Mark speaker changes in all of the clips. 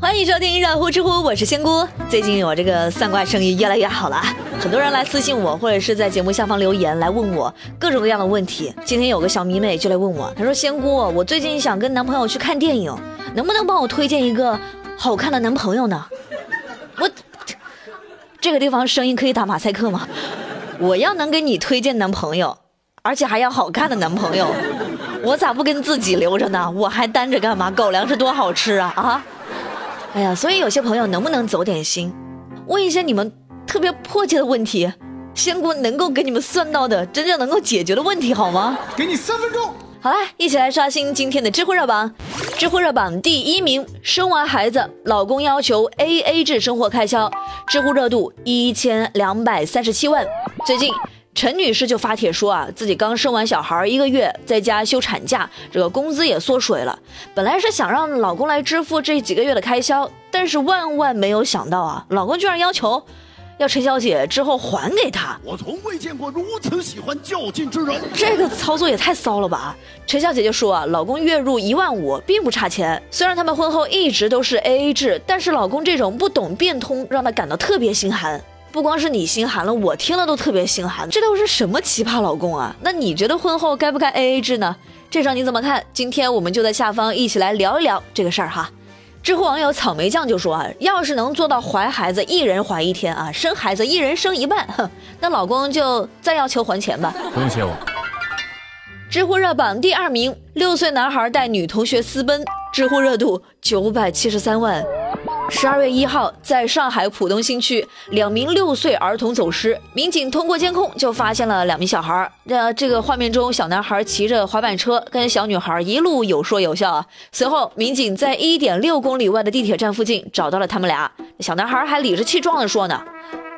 Speaker 1: 欢迎收听热乎知乎，我是仙姑。最近我这个算卦生意越来越好了，很多人来私信我，或者是在节目下方留言来问我各种各样的问题。今天有个小迷妹就来问我，她说：“仙姑，我最近想跟男朋友去看电影，能不能帮我推荐一个好看的男朋友呢？”我这个地方声音可以打马赛克吗？我要能给你推荐男朋友，而且还要好看的男朋友，我咋不跟自己留着呢？我还单着干嘛？狗粮是多好吃啊啊！哎呀，所以有些朋友能不能走点心，问一些你们特别迫切的问题，仙姑能够给你们算到的真正能够解决的问题，好吗？
Speaker 2: 给你三分钟。
Speaker 1: 好啦，一起来刷新今天的知乎热榜。知乎热榜第一名：生完孩子，老公要求 A A 制生活开销，知乎热度一千两百三十七万。最近。陈女士就发帖说啊，自己刚生完小孩一个月，在家休产假，这个工资也缩水了。本来是想让老公来支付这几个月的开销，但是万万没有想到啊，老公居然要求要陈小姐之后还给他。
Speaker 2: 我从未见过如此喜欢较劲之人，
Speaker 1: 这个操作也太骚了吧！陈小姐就说啊，老公月入一万五，并不差钱。虽然他们婚后一直都是 A A 制，但是老公这种不懂变通，让她感到特别心寒。不光是你心寒了，我听了都特别心寒。这都是什么奇葩老公啊？那你觉得婚后该不该 A A 制呢？这事儿你怎么看？今天我们就在下方一起来聊一聊这个事儿哈。知乎网友草莓酱就说啊，要是能做到怀孩子一人怀一天啊，生孩子一人生一半，哼，那老公就再要求还钱吧。
Speaker 3: 不用谢我。
Speaker 1: 知乎热榜第二名，六岁男孩带女同学私奔，知乎热度九百七十三万。十二月一号，在上海浦东新区，两名六岁儿童走失，民警通过监控就发现了两名小孩儿。这这个画面中，小男孩骑着滑板车，跟小女孩一路有说有笑啊。随后，民警在一点六公里外的地铁站附近找到了他们俩。小男孩还理直气壮地说呢：“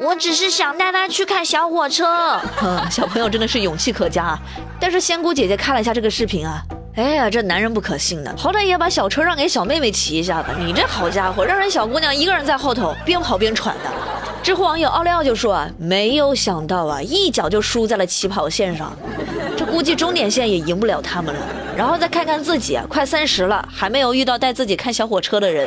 Speaker 1: 我只是想带他去看小火车。”小朋友真的是勇气可嘉啊。但是仙姑姐姐看了一下这个视频啊。哎呀，这男人不可信的，好歹也把小车让给小妹妹骑一下吧。你这好家伙，让人小姑娘一个人在后头边跑边喘的。知乎网友奥利奥就说啊，没有想到啊，一脚就输在了起跑线上，这估计终点线也赢不了他们了。然后再看看自己，快三十了，还没有遇到带自己看小火车的人。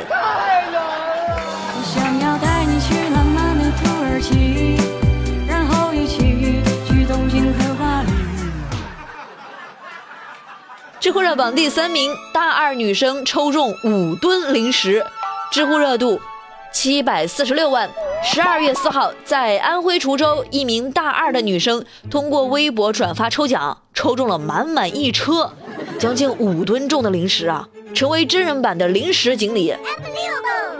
Speaker 1: 知乎热榜第三名，大二女生抽中五吨零食，知乎热度七百四十六万。十二月四号，在安徽滁州，一名大二的女生通过微博转发抽奖，抽中了满满一车，将近五吨重的零食啊，成为真人版的零食锦鲤。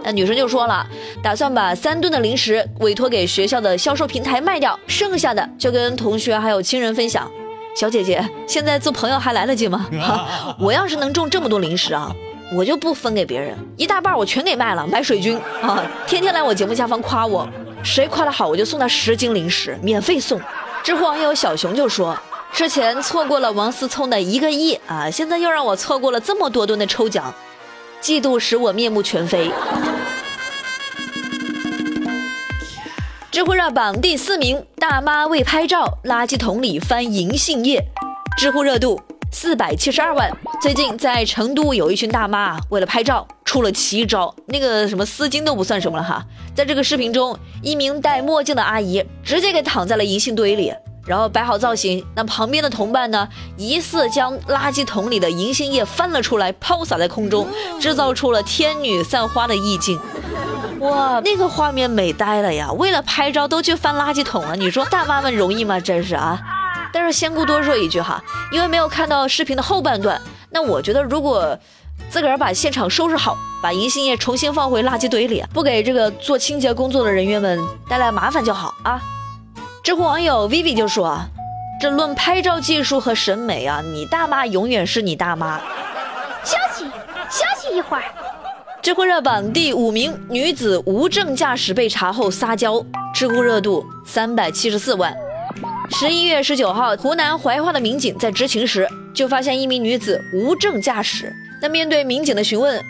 Speaker 1: 那女生就说了，打算把三吨的零食委托给学校的销售平台卖掉，剩下的就跟同学还有亲人分享。小姐姐，现在做朋友还来得及吗？我要是能种这么多零食啊，我就不分给别人，一大半我全给卖了，买水军啊！天天来我节目下方夸我，谁夸的好，我就送他十斤零食，免费送。知乎网友小熊就说，之前错过了王思聪的一个亿啊，现在又让我错过了这么多吨的抽奖，嫉妒使我面目全非。知乎热榜第四名，大妈为拍照垃圾桶里翻银杏叶，知乎热度四百七十二万。最近在成都有一群大妈为了拍照出了奇招，那个什么丝巾都不算什么了哈。在这个视频中，一名戴墨镜的阿姨直接给躺在了银杏堆里，然后摆好造型，那旁边的同伴呢，疑似将垃圾桶里的银杏叶翻了出来，抛洒在空中，制造出了天女散花的意境。哇，那个画面美呆了呀！为了拍照都去翻垃圾桶了，你说大妈们容易吗？真是啊！但是仙姑多说一句哈，因为没有看到视频的后半段，那我觉得如果自个儿把现场收拾好，把银杏叶重新放回垃圾堆里，不给这个做清洁工作的人员们带来麻烦就好啊。知乎网友 Vivi 就说啊，这论拍照技术和审美啊，你大妈永远是你大妈。
Speaker 4: 休息，休息一会儿。
Speaker 1: 知乎热榜第五名，女子无证驾驶被查后撒娇，知乎热度三百七十四万。十一月十九号，湖南怀化的民警在执勤时，就发现一名女子无证驾驶。那面对民警的询问，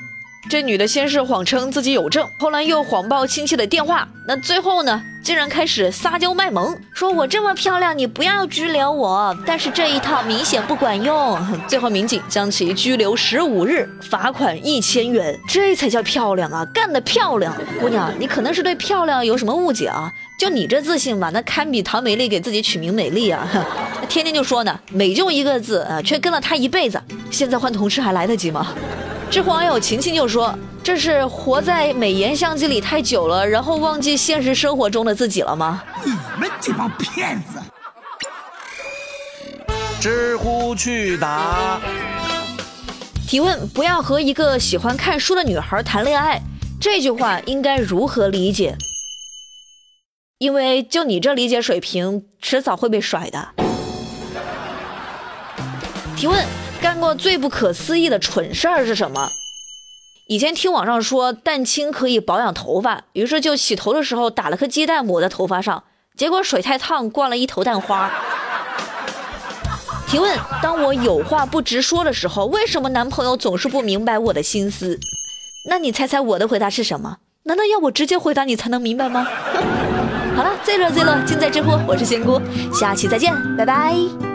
Speaker 1: 这女的先是谎称自己有证，后来又谎报亲戚的电话，那最后呢，竟然开始撒娇卖萌，说我这么漂亮，你不要拘留我。但是这一套明显不管用，最后民警将其拘留十五日，罚款一千元，这才叫漂亮啊！干得漂亮，姑娘，你可能是对漂亮有什么误解啊？就你这自信吧，那堪比唐美丽给自己取名美丽啊！天天就说呢，美就一个字啊，却跟了他一辈子，现在换同事还来得及吗？知乎网友晴晴就说。这是活在美颜相机里太久了，然后忘记现实生活中的自己了吗？
Speaker 2: 你们这帮骗子！
Speaker 3: 知乎去答
Speaker 1: 提问：不要和一个喜欢看书的女孩谈恋爱，这句话应该如何理解？因为就你这理解水平，迟早会被甩的。提问：干过最不可思议的蠢事儿是什么？以前听网上说蛋清可以保养头发，于是就洗头的时候打了颗鸡蛋抹在头发上，结果水太烫，灌了一头蛋花。提问：当我有话不直说的时候，为什么男朋友总是不明白我的心思？那你猜猜我的回答是什么？难道要我直接回答你才能明白吗？好了，最乐最乐尽在知乎，我是仙姑，下期再见，拜拜。